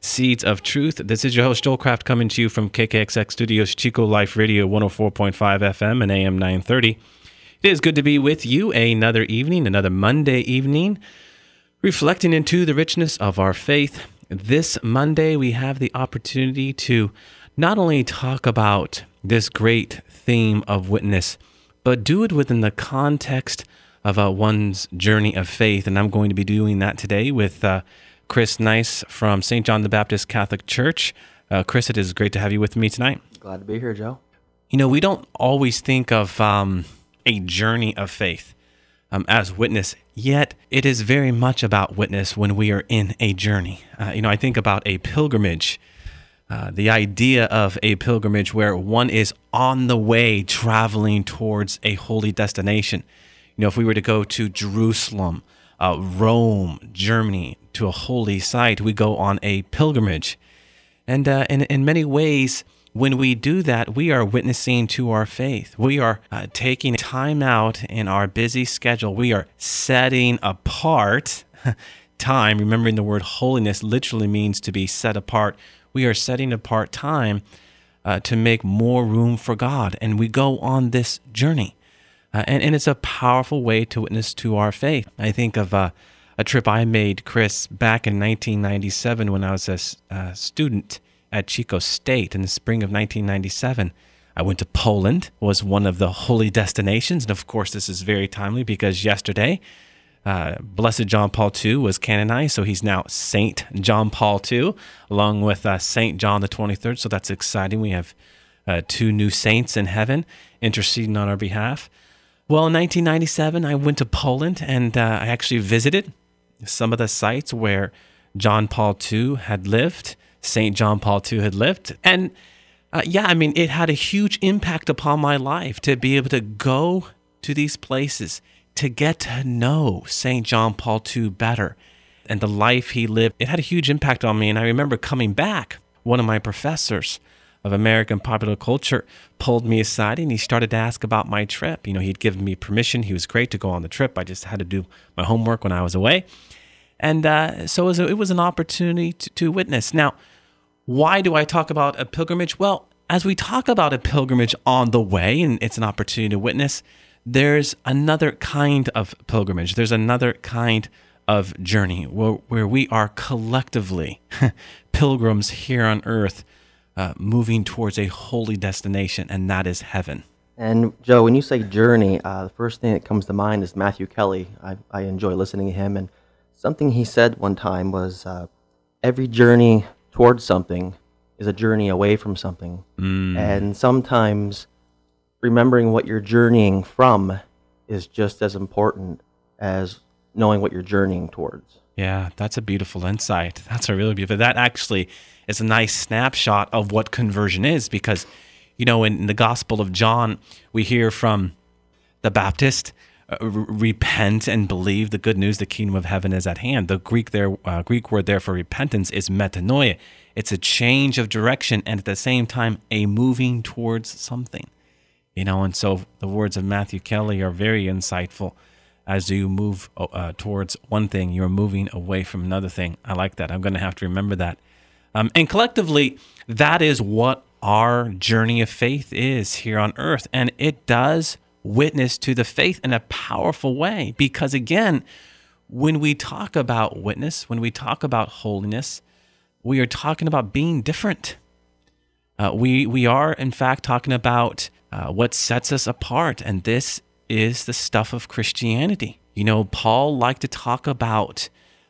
Seeds of Truth. This is your host, Joe Holcraft, coming to you from KKXX Studios, Chico Life Radio 104.5 FM and AM 930. It is good to be with you another evening, another Monday evening, reflecting into the richness of our faith. This Monday, we have the opportunity to not only talk about this great theme of witness, but do it within the context of uh, one's journey of faith. And I'm going to be doing that today with. Uh, Chris Nice from St. John the Baptist Catholic Church. Uh, Chris, it is great to have you with me tonight. Glad to be here, Joe. You know, we don't always think of um, a journey of faith um, as witness, yet it is very much about witness when we are in a journey. Uh, you know, I think about a pilgrimage. Uh, the idea of a pilgrimage where one is on the way traveling towards a holy destination. You know, if we were to go to Jerusalem, uh, Rome, Germany, to a holy site, we go on a pilgrimage. And uh, in, in many ways, when we do that, we are witnessing to our faith. We are uh, taking time out in our busy schedule. We are setting apart time. Remembering the word holiness literally means to be set apart. We are setting apart time uh, to make more room for God. And we go on this journey. Uh, and, and it's a powerful way to witness to our faith. I think of uh, a trip I made, Chris, back in 1997 when I was a uh, student at Chico State in the spring of 1997. I went to Poland, was one of the holy destinations. And of course, this is very timely because yesterday, uh, Blessed John Paul II was canonized, so he's now Saint John Paul II, along with uh, Saint John the 23rd. So that's exciting. We have uh, two new saints in heaven interceding on our behalf. Well, in 1997, I went to Poland and uh, I actually visited some of the sites where John Paul II had lived, St. John Paul II had lived. And uh, yeah, I mean, it had a huge impact upon my life to be able to go to these places, to get to know St. John Paul II better and the life he lived. It had a huge impact on me. And I remember coming back, one of my professors, of American popular culture pulled me aside and he started to ask about my trip. You know, he'd given me permission. He was great to go on the trip. I just had to do my homework when I was away. And uh, so it was, a, it was, an opportunity to, to witness. Now, why do I talk about a pilgrimage? Well, as we talk about a pilgrimage on the way, and it's an opportunity to witness, there's another kind of pilgrimage. There's another kind of journey where, where we are collectively pilgrims here on earth uh, moving towards a holy destination, and that is heaven. And Joe, when you say journey, uh, the first thing that comes to mind is Matthew Kelly. I, I enjoy listening to him, and something he said one time was, uh, "Every journey towards something is a journey away from something," mm. and sometimes remembering what you're journeying from is just as important as knowing what you're journeying towards. Yeah, that's a beautiful insight. That's a really beautiful. That actually is a nice snapshot of what conversion is because, you know, in, the Gospel of John, we hear from the Baptist, uh, repent and believe the good news. The kingdom of heaven is at hand. The Greek there, uh, Greek word there for repentance is metanoia. It's a change of direction and at the same time a moving towards something. You know, and so the words of Matthew Kelly are very insightful as you move uh, towards one thing, you're moving away from another thing. I like that. I'm going to have to remember that. Um, and collectively, that is what our journey of faith is here on earth. And it does witness to the faith in a powerful way. Because again, when we talk about witness, when we talk about holiness, we are talking about being different. Uh, we, we are, in fact, talking about uh, what sets us apart. And this is the stuff of Christianity. You know, Paul liked to talk about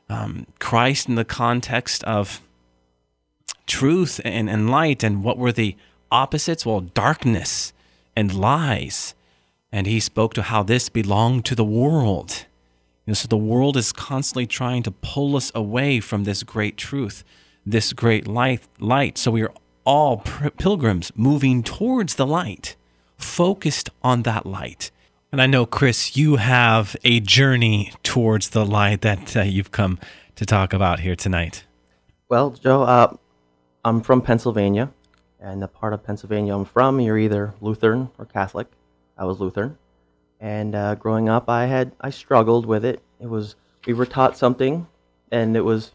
um, Christ in the context of truth and, and light. And what were the opposites? Well, darkness and lies. And he spoke to how this belonged to the world. You know, so the world is constantly trying to pull us away from this great truth, this great light. light. So we are all pilgrims moving towards the light, focused on that light. And I know, Chris, you have a journey towards the light that uh, you've come to talk about here tonight. Well, Joe, uh, I'm from Pennsylvania, and the part of Pennsylvania I'm from, you're either Lutheran or Catholic. I was Lutheran, and uh, growing up, I had I struggled with it. It was we were taught something, and it was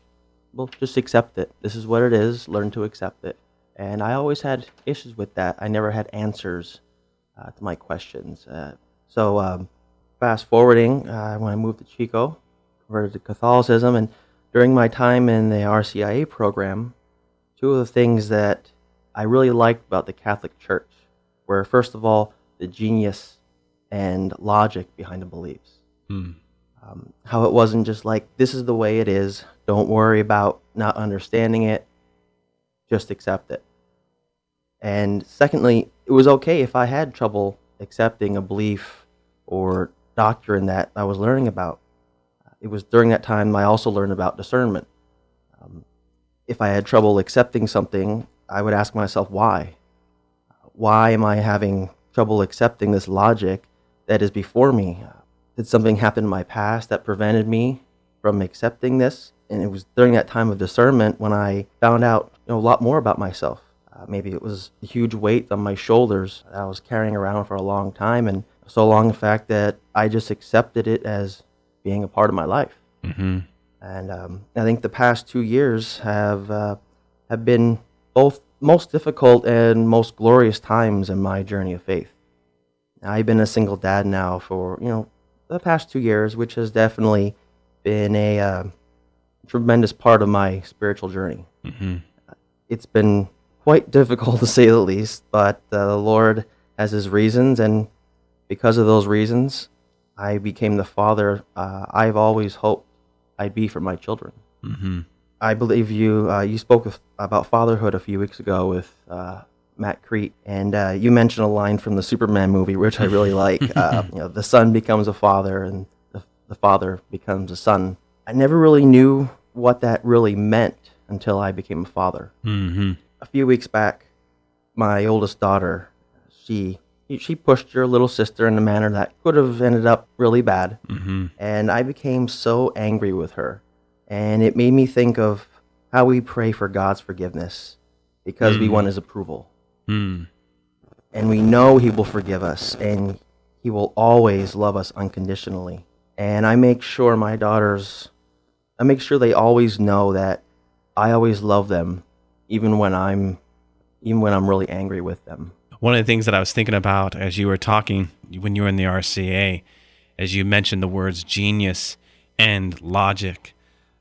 well, just accept it. This is what it is. Learn to accept it. And I always had issues with that. I never had answers uh, to my questions. So, um, fast forwarding, uh, when I moved to Chico, converted to Catholicism, and during my time in the RCIA program, two of the things that I really liked about the Catholic Church were, first of all, the genius and logic behind the beliefs. Hmm. Um, how it wasn't just like, this is the way it is, don't worry about not understanding it, just accept it. And secondly, it was okay if I had trouble accepting a belief or doctrine that I was learning about. It was during that time I also learned about discernment. Um, if I had trouble accepting something, I would ask myself why. Why am I having trouble accepting this logic that is before me? Did something happen in my past that prevented me from accepting this? And it was during that time of discernment when I found out you know, a lot more about myself. Uh, maybe it was a huge weight on my shoulders that I was carrying around for a long time, and so long the fact that I just accepted it as being a part of my life. Mm-hmm. And um, I think the past two years have uh, have been both most difficult and most glorious times in my journey of faith. I've been a single dad now for you know the past two years, which has definitely been a uh, tremendous part of my spiritual journey. Mm-hmm. It's been quite difficult to say the least, but uh, the Lord has His reasons, and because of those reasons, I became the father uh, I've always hoped I'd be for my children. Mm-hmm. I believe you uh, you spoke with, about fatherhood a few weeks ago with uh, Matt Crete, and uh, you mentioned a line from the Superman movie, which I really like. Uh, you know, the son becomes a father, and the, the father becomes a son. I never really knew what that really meant until I became a father. Mm-hmm. A few weeks back, my oldest daughter, she she pushed your little sister in a manner that could have ended up really bad, Mm-hmm. and I became so angry with her, and it made me think of how we pray for God's forgiveness because we Mhm. want His approval, Mm. and we know He will forgive us, and He will always love us unconditionally. And I make sure my daughters, I make sure they always know that I always love them, even when I'm, even when I'm really angry with them. One of the things that I was thinking about as you were talking when you were in the RCIA, as you mentioned the words genius and logic,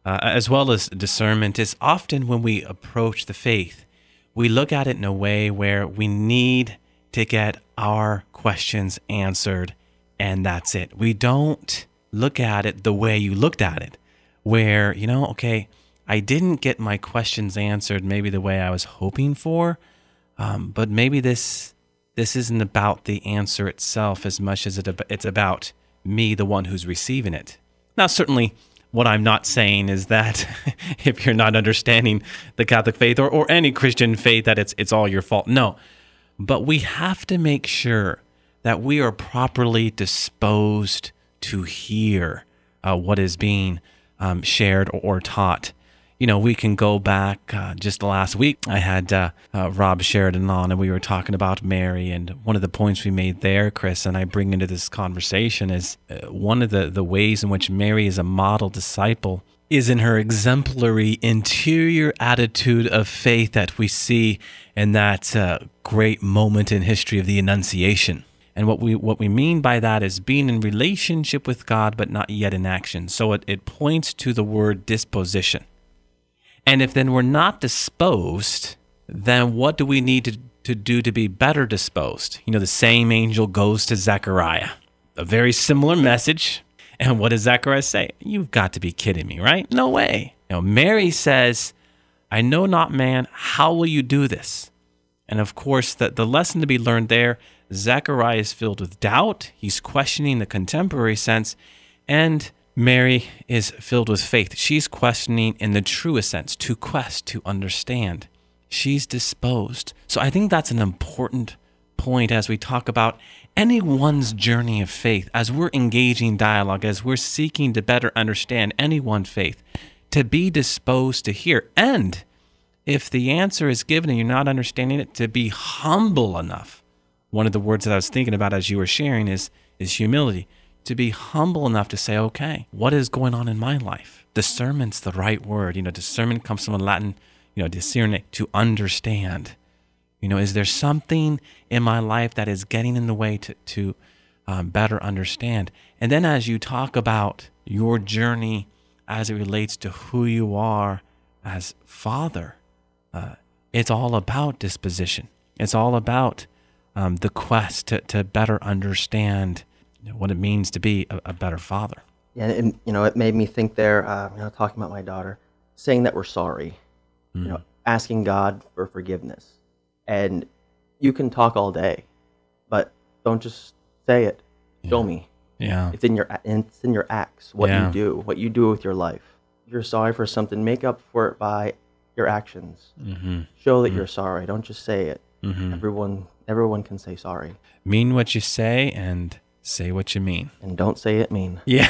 uh, as well as discernment, is often when we approach the faith, we look at it in a way where we need to get our questions answered, and that's it. We don't look at it the way you looked at it, where, you know, okay, I didn't get my questions answered maybe the way I was hoping for. Um, but maybe this this isn't about the answer itself as much as it it's about me, the one who's receiving it. Now, certainly, what I'm not saying is that if you're not understanding the Catholic faith or, or any Christian faith, that it's it's all your fault. No, but we have to make sure that we are properly disposed to hear uh, what is being um, shared or, or taught you know, we can go back uh, just last week. I had uh, uh, Rob Sheridan on, and we were talking about Mary. And one of the points we made there, Chris, and I bring into this conversation is uh, one of the, the ways in which Mary is a model disciple is in her exemplary interior attitude of faith that we see in that uh, great moment in history of the Annunciation. And what we what we mean by that is being in relationship with God, but not yet in action. So it, it points to the word disposition. And if then we're not disposed, then what do we need to, to do to be better disposed? You know, the same angel goes to Zechariah, a very similar message. And what does Zechariah say? You've got to be kidding me, right? No way. You know, Mary says, I know not man, how will you do this? And of course, the, the lesson to be learned there Zechariah is filled with doubt. He's questioning the contemporary sense. And Mary is filled with faith. She's questioning in the truest sense, to quest, to understand. she's disposed. So I think that's an important point as we talk about anyone's journey of faith, as we're engaging dialogue, as we're seeking to better understand anyone's faith, to be disposed to hear. And if the answer is given and you're not understanding it, to be humble enough. One of the words that I was thinking about as you were sharing is, is humility. To be humble enough to say, okay, what is going on in my life? Discernment's the right word. You know, discernment comes from Latin, you know, discerne, to understand. You know, is there something in my life that is getting in the way to, to um, better understand? And then as you talk about your journey as it relates to who you are as father, uh, it's all about disposition. It's all about um, the quest to, to better understand what it means to be a, a better father. Yeah, and you know, it made me think there. Uh, you know, talking about my daughter, saying that we're sorry, mm. you know, asking God for forgiveness, and you can talk all day, but don't just say it. Show me. Yeah, it's in your it's in your acts. What Yeah. you do, what you do with your life. If you're sorry for something, make up for it by your actions. mm-hmm. Show that you're sorry. Don't just say it. Mm-hmm. Everyone, everyone can say sorry, mean what you say and say what you mean. and don't say it mean. Yeah,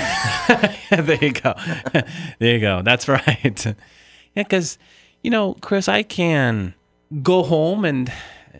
there you go. there you go. That's right. Yeah, because you know, Chris, I can go home and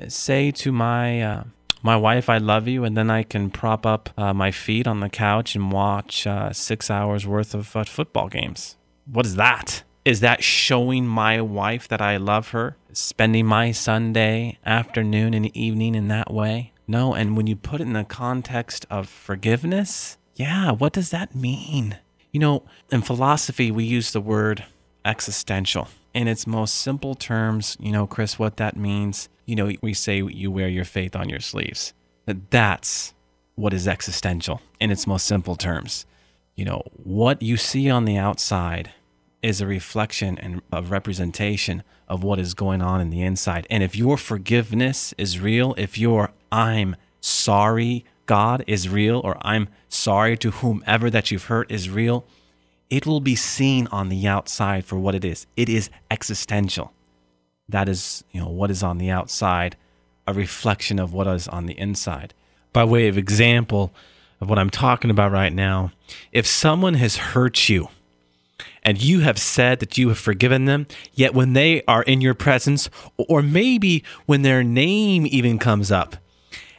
say to my uh, my wife, "I love you," and then I can prop up uh, my feet on the couch and watch uh, six hours worth of uh, football games. What is that? Is that showing my wife that I love her? Spending my Sunday afternoon and evening in that way? No. And when you put it in the context of forgiveness, yeah, what does that mean? You know, in philosophy, we use the word existential. In its most simple terms, you know, Chris, what that means, you know, we say you wear your faith on your sleeves. That's what is existential in its most simple terms. You know, what you see on the outside is a reflection and a representation of what is going on in the inside. And if your forgiveness is real, if your I'm sorry God is real, or I'm sorry to whomever that you've hurt is real, it will be seen on the outside for what it is. It is existential. That is, you know, what is on the outside, a reflection of what is on the inside. By way of example of what I'm talking about right now, if someone has hurt you, and you have said that you have forgiven them, yet when they are in your presence, or maybe when their name even comes up,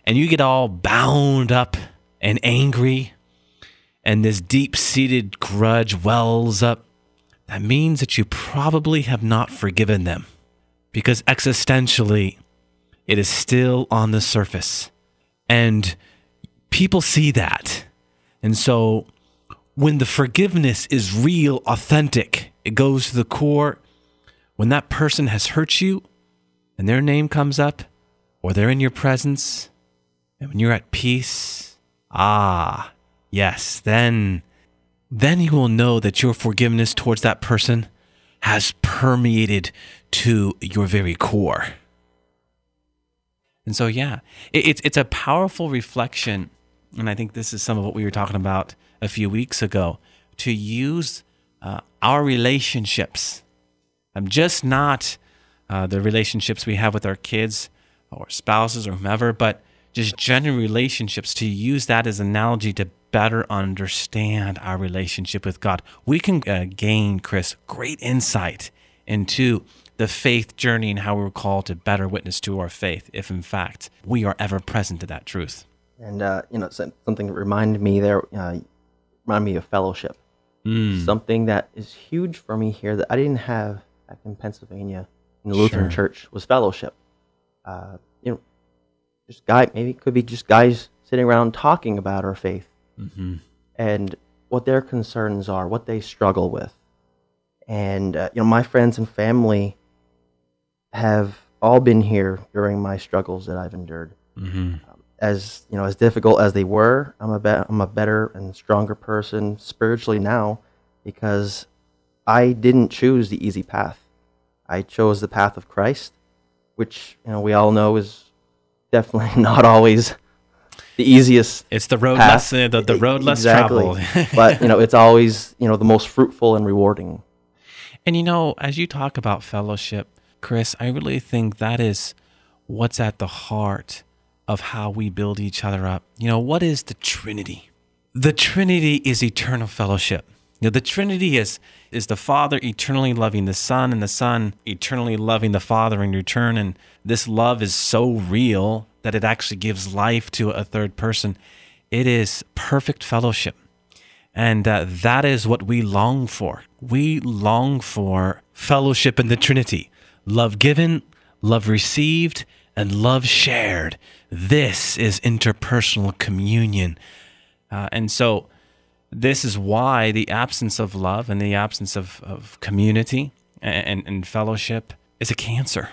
and you get all bound up and angry, and this deep seated grudge wells up, that means that you probably have not forgiven them. Because existentially, it is still on the surface. And people see that. And so when the forgiveness is real, authentic, it goes to the core. When that person has hurt you and their name comes up, or they're in your presence, and when you're at peace, ah, yes, then then you will know that your forgiveness towards that person has permeated to your very core. And so, yeah, it, it's it's a powerful reflection, and I think this is some of what we were talking about a few weeks ago. To use uh, our relationships, I'm just not uh, the relationships we have with our kids or spouses or whomever, but just general relationships. To use that as an analogy to better understand our relationship with God, we can uh, gain, Chris, great insight into the faith journey and how we're called to better witness to our faith, if in fact we are ever present to that truth. And uh, you know, something that reminded me there, uh, reminded me of fellowship. Mm. Something that is huge for me here that I didn't have back in Pennsylvania in the Lutheran Sure. church was fellowship. Uh, you know, just guy, maybe it could be just guys sitting around talking about our faith hmm and what their concerns are, what they struggle with. And uh, you know, my friends and family have all been here during my struggles that I've endured. hmm As you know, as difficult as they were, I'm a be- I'm a better and stronger person spiritually now because I didn't choose the easy path. I chose the path of Christ, which you know we all know is definitely not always the easiest It's the road path. less uh, the, the road less Exactly. traveled. but you know it's always you know the most fruitful and rewarding And you know, as you talk about fellowship, Chris, I really think that is what's at the heart of how we build each other up. You know, what is the Trinity? The Trinity is eternal fellowship. Know, the Trinity is is the Father eternally loving the Son and the Son eternally loving the Father in return. And this love is so real that it actually gives life to a third person. It is perfect fellowship. And uh, that is what we long for. We long for fellowship in the Trinity love given, love received, and love shared. This is interpersonal communion. Uh, and so, this is why the absence of love and the absence of, of community and, and fellowship is a cancer.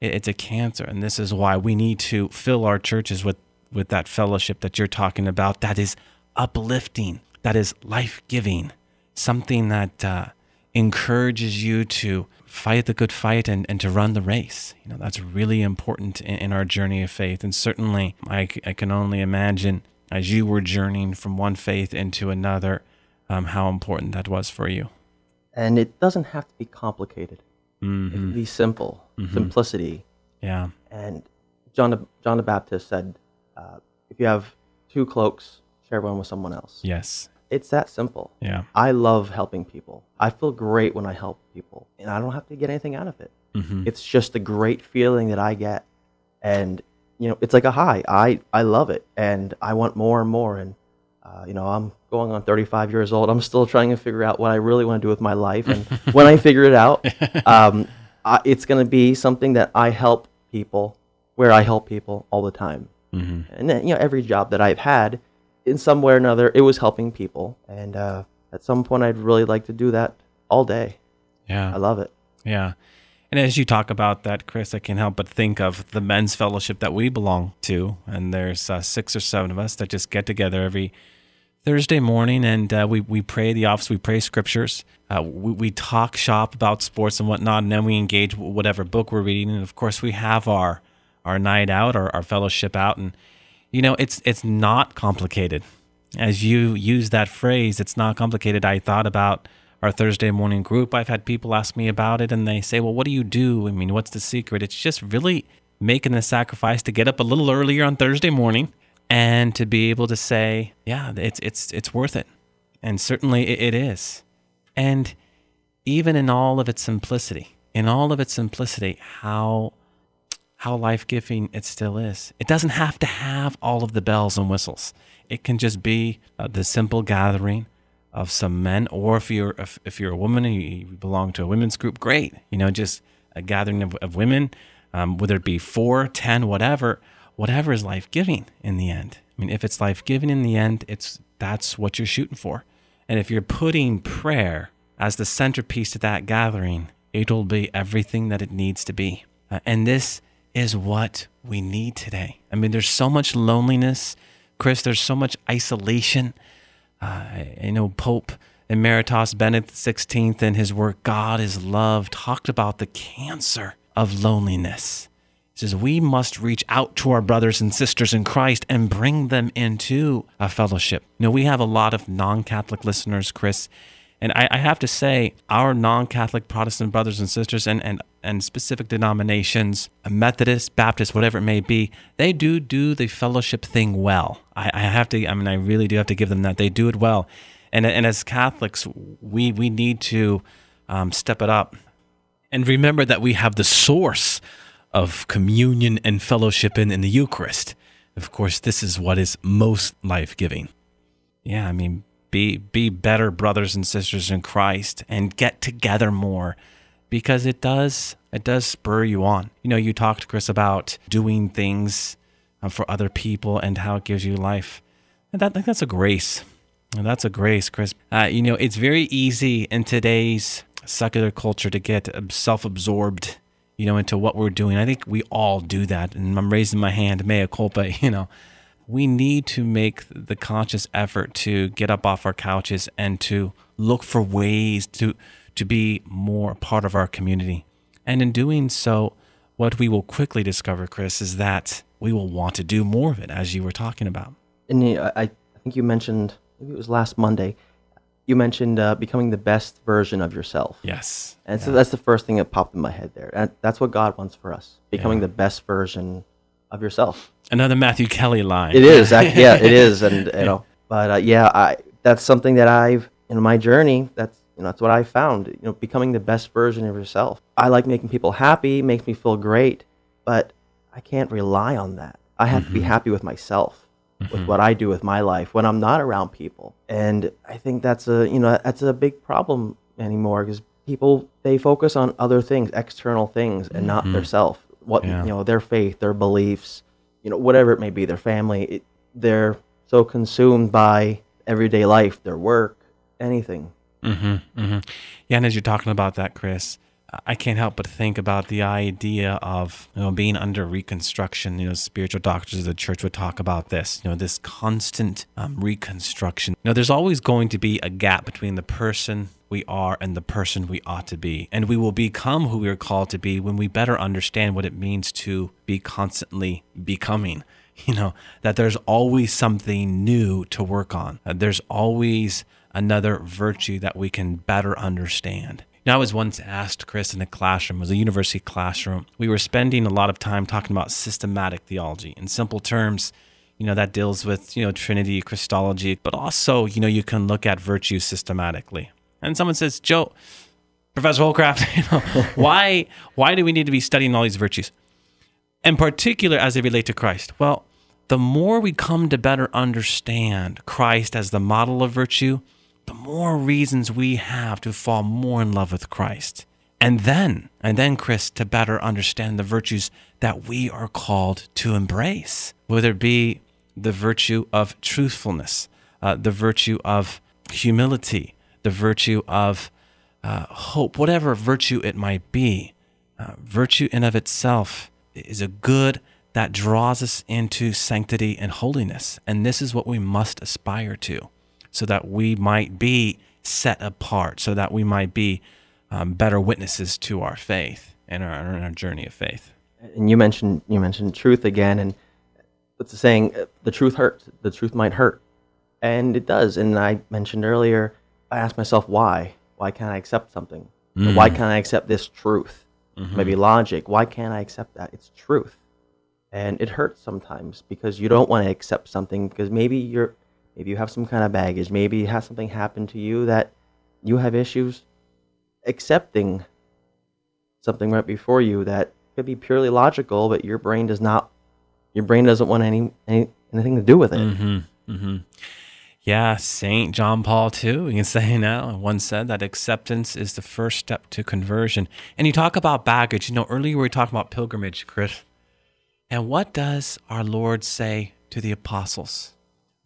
It's a cancer. And this is why we need to fill our churches with, with that fellowship that you're talking about that is uplifting, that is life giving, something that uh, encourages you to fight the good fight and, and to run the race. You know, that's really important in, in our journey of faith. And certainly, I, I can only imagine as you were journeying from one faith into another, um, how important that was for you. And it doesn't have to be complicated. Mm-hmm. It can be simple, Mhm. simplicity. Yeah. And John the, John the Baptist said, uh, if you have two cloaks, share one with someone else. Yes. It's that simple. Yeah. I love helping people. I feel great when I help people, and I don't have to get anything out of it. Mm-hmm. It's just a great feeling that I get, and you know, it's like a high. I I love it, and I want more and more. And uh, you know, I'm going on 35 years old. I'm still trying to figure out what I really want to do with my life, and when I figure it out, um, I, it's going to be something that I help people, where I help people all the time. Mm-hmm. And then, you know, every job that I've had, in some way or another, it was helping people. And uh, at some point, I'd really like to do that all day. Yeah. I love it. Yeah. And as you talk about that, Chris, I can't help but think of the men's fellowship that we belong to. And there's uh, six or seven of us that just get together every Thursday morning and uh, we, we pray the office, we pray scriptures, uh, we, we talk shop about sports and whatnot, and then we engage whatever book we're reading. And of course, we have our, our night out, our, our fellowship out. And, you know, it's, it's not complicated. As you use that phrase, it's not complicated. I thought about our Thursday morning group. I've had people ask me about it and they say, well, what do you do? I mean, what's the secret? It's just really making the sacrifice to get up a little earlier on Thursday morning and to be able to say, yeah, it's, it's, it's worth it. And certainly it, is. And even in all of its simplicity, in all of its simplicity, how how life-giving it still is. It doesn't have to have all of the bells and whistles. It can just be uh, the simple gathering of some men, or if you're if, if you're a woman and you, belong to a women's group, great. You know, just a gathering of, of women, um, whether it be four, ten, whatever, whatever is life-giving in the end. I mean, if it's life-giving in the end, it's that's what you're shooting for. And if you're putting prayer as the centerpiece to that gathering, it'll be everything that it needs to be. Uh, and this is what we need today. I mean, there's so much loneliness, Chris. There's so much isolation. Uh, you know, Pope Emeritus Benedict XVI in his work "God is Love" talked about the cancer of loneliness. He says we must reach out to our brothers and sisters in Christ and bring them into a fellowship. You know, we have a lot of non-Catholic listeners, Chris, and I, I have to say, our non-Catholic Protestant brothers and sisters, and and and specific denominations, Methodist, Baptist, whatever it may be, they do do the fellowship thing well. I, I have to. I mean, I really do have to give them that. They do it well, and and as Catholics, we we need to um, step it up, and remember that we have the source of communion and fellowship in in the Eucharist. Of course, this is what is most life giving. Yeah, I mean, be be better brothers and sisters in Christ and get together more because it does it does spur you on. You know, you talked Chris about doing things uh, for other people and how it gives you life. And that that's a grace. And that's a grace, Chris. Uh, you know, it's very easy in today's secular culture to get self-absorbed, you know, into what we're doing. I think we all do that. And I'm raising my hand, mea culpa, you know we need to make the conscious effort to get up off our couches and to look for ways to to be more part of our community. And in doing so, what we will quickly discover, Chris, is that we will want to do more of it, as you were talking about. And I, I think you mentioned maybe it was last Monday. you mentioned uh, becoming the best version of yourself. Yes. And so that's the first thing that popped in my head there. And that's what God wants for us becoming Yeah. the best version of yourself. Another Matthew Kelly line. It is, ac- yeah, it is. And, you know, but uh, yeah, I, that's something that I've, in my journey, that's, you know, that's what I found, you know, becoming the best version of yourself. I like making people happy, makes me feel great, but I can't rely on that. I have to be mm-hmm. happy with myself, with mm-hmm. what I do with my life when I'm not around people. And I think that's a, you know, that's a big problem anymore because people, they focus on other things, external things, and not mm-hmm. their self. What, Yeah. you know, their faith, their beliefs, you know, whatever it may be, their family, it, they're so consumed by everyday life, their work, anything. Mm-hmm, mm-hmm. Yeah, and as you're talking about that, Chris, I can't help but think about the idea of you know being under reconstruction. You know, spiritual doctors of the church would talk about this. You know, this constant um, reconstruction. You know, there's always going to be a gap between the person we are and the person we ought to be, and we will become who we are called to be when we better understand what it means to be constantly becoming you know that there's always something new to work on there's always another virtue that we can better understand now, I was once asked, Chris, in a classroom, it was a university classroom. We were spending a lot of time talking about systematic theology. In simple terms, you know, that deals with, you know, Trinity, Christology, but also, you know, you can look at virtue systematically. And someone says, Joe, Professor Holcraft, you know, why why do we need to be studying all these virtues? in particular as they relate to Christ? Well, the more we come to better understand Christ as the model of virtue, the more reasons we have to fall more in love with Christ. And then, and then, Chris, to better understand the virtues that we are called to embrace, whether it be the virtue of truthfulness, uh, the virtue of humility, the virtue of uh, hope, whatever virtue it might be. Uh, virtue in of itself is a good that draws us into sanctity and holiness. And this is what we must aspire to so that we might be set apart, so that we might be um, better witnesses to our faith and our, in our journey of faith. And you mentioned you mentioned truth again, and it's a saying, uh, the truth hurts. The truth might hurt, and it does. And I mentioned earlier, I asked myself why. Why can't I accept something? Why can't I accept this truth? Maybe logic. Why can't I accept that? It's truth, and it hurts sometimes because you don't want to accept something because maybe you're maybe you have some kind of baggage. Maybe you have something happen to you that you have issues accepting something right before you that could be purely logical, but your brain does not. Your brain doesn't want any, any anything to do with it. Mm-hmm. Mm-hmm. Yeah, Saint John Paul II. You can say now once said that acceptance is the first step to conversion. And you talk about baggage. You know, earlier we were talking about pilgrimage, Chris. And what does our Lord say to the apostles?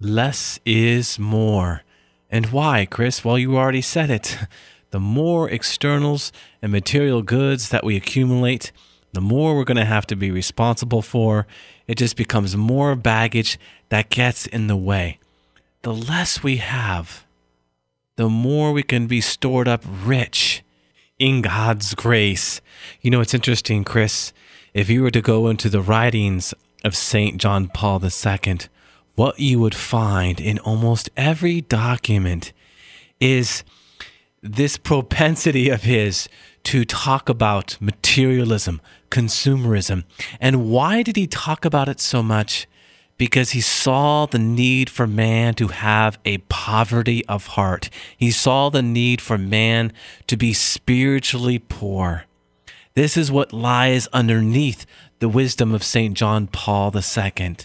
Less is more. And why, Chris? Well, you already said it. The more externals and material goods that we accumulate, the more we're going to have to be responsible for. It just becomes more baggage that gets in the way. The less we have, the more we can be stored up rich in God's grace. You know, it's interesting, Chris. If you were to go into the writings of St. John Paul II, what you would find in almost every document is this propensity of his to talk about materialism, consumerism. And why did he talk about it so much? Because he saw the need for man to have a poverty of heart. He saw the need for man to be spiritually poor. This is what lies underneath the wisdom of St. John Paul II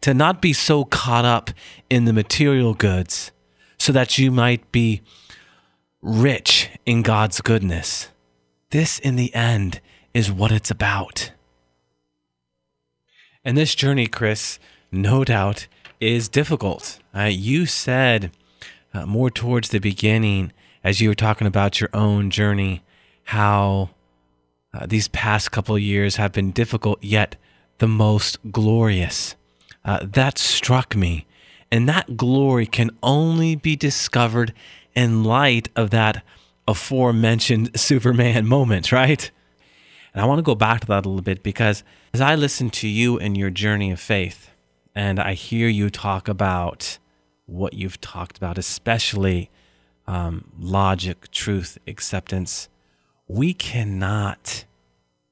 to not be so caught up in the material goods so that you might be rich in God's goodness. This, in the end, is what it's about. And this journey, Chris, no doubt, is difficult. Uh, you said uh, more towards the beginning, as you were talking about your own journey, how uh, these past couple years have been difficult, yet the most glorious. Uh, that struck me. And that glory can only be discovered in light of that aforementioned Superman moment, right? And I want to go back to that a little bit because as I listen to you and your journey of faith, and I hear you talk about what you've talked about, especially um, logic, truth, acceptance, we cannot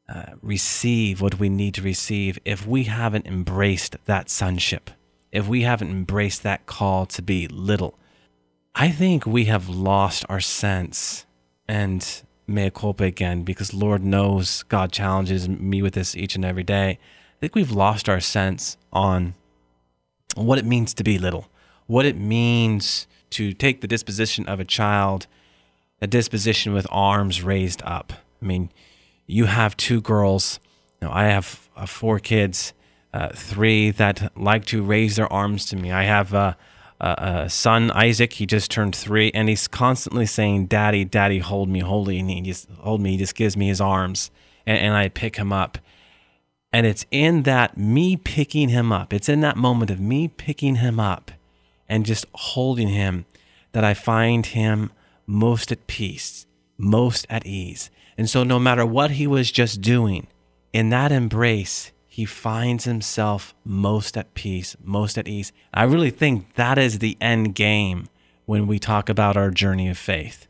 uh, receive what we need to receive if we haven't embraced that sonship, if we haven't embraced that call to be little. I think we have lost our sense and mea culpa again because Lord knows God challenges me with this each and every day. I think we've lost our sense on what it means to be little, what it means to take the disposition of a child, a disposition with arms raised up. I mean, you have two girls. I have uh, four kids, uh, three that like to raise their arms to me. I have uh, a son, Isaac. He just turned three, and he's constantly saying, "Daddy, Daddy, hold me, hold me." And he just hold me. He just gives me his arms, and, and I pick him up. And it's in that me picking him up. It's in that moment of me picking him up and just holding him that I find him most at peace, most at ease. And so, no matter what he was just doing, in that embrace, he finds himself most at peace, most at ease. I really think that is the end game when we talk about our journey of faith.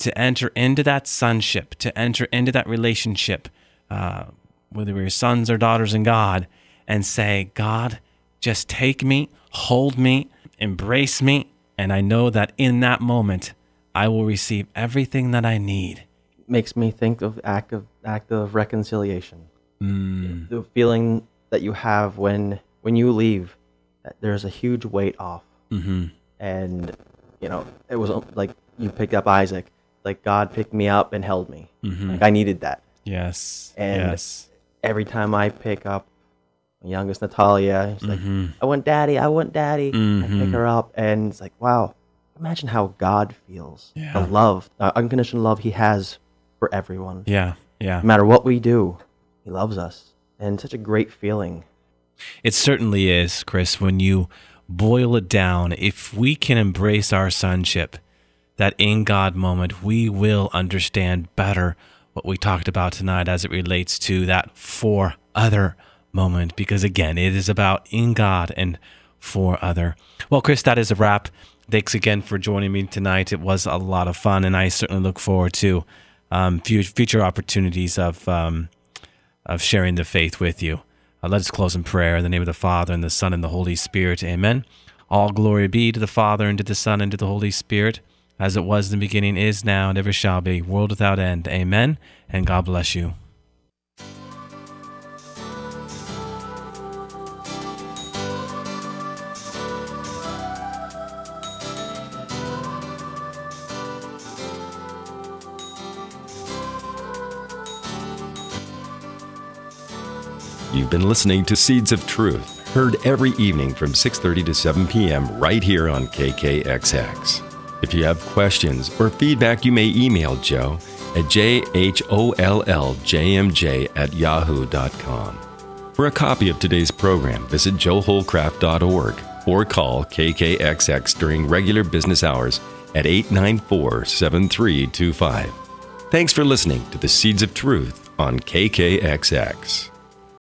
To enter into that sonship, to enter into that relationship, uh, whether we're sons or daughters in God, and say, God, just take me, hold me, embrace me. And I know that in that moment, I will receive everything that I need. Makes me think of act of act of reconciliation. Mm. The feeling that you have when when you leave, that there's a huge weight off, hmm and you know it was like you picked up Isaac, like God picked me up and held me. Mhm. Like I needed that. Yes. And yes. Every time I pick up my youngest Natalia, she's like, Mhm. I want daddy, I want daddy. I pick Mhm. her up, and it's like, wow, imagine how God feels. Yeah. The love, the unconditional love He has for everyone. Yeah. Yeah. No matter what we do, He loves us. And such a great feeling. It certainly is, Chris, when you boil it down. If we can embrace our sonship, that in God moment, we will understand better what we talked about tonight as it relates to that for other moment. Because again, it is about in God and for other. Well, Chris, that is a wrap. Thanks again for joining me tonight. It was a lot of fun, and I certainly look forward to um, future opportunities of. Um, of sharing the faith with you. Uh, let us close in prayer in the name of the Father, and the Son, and the Holy Spirit. Amen. All glory be to the Father, and to the Son, and to the Holy Spirit, as it was in the beginning, is now, and ever shall be, world without end. Amen. And God bless you. Been listening to Seeds of Truth, heard every evening from 6:30 to 7 p.m. right here on KKXX. If you have questions or feedback, you may email Joe at jholljmj at yahoo.com. For a copy of today's program, visit joeholcraft.org or call KKXX during regular business hours at 894 7325. Thanks for listening to the Seeds of Truth on KKXX.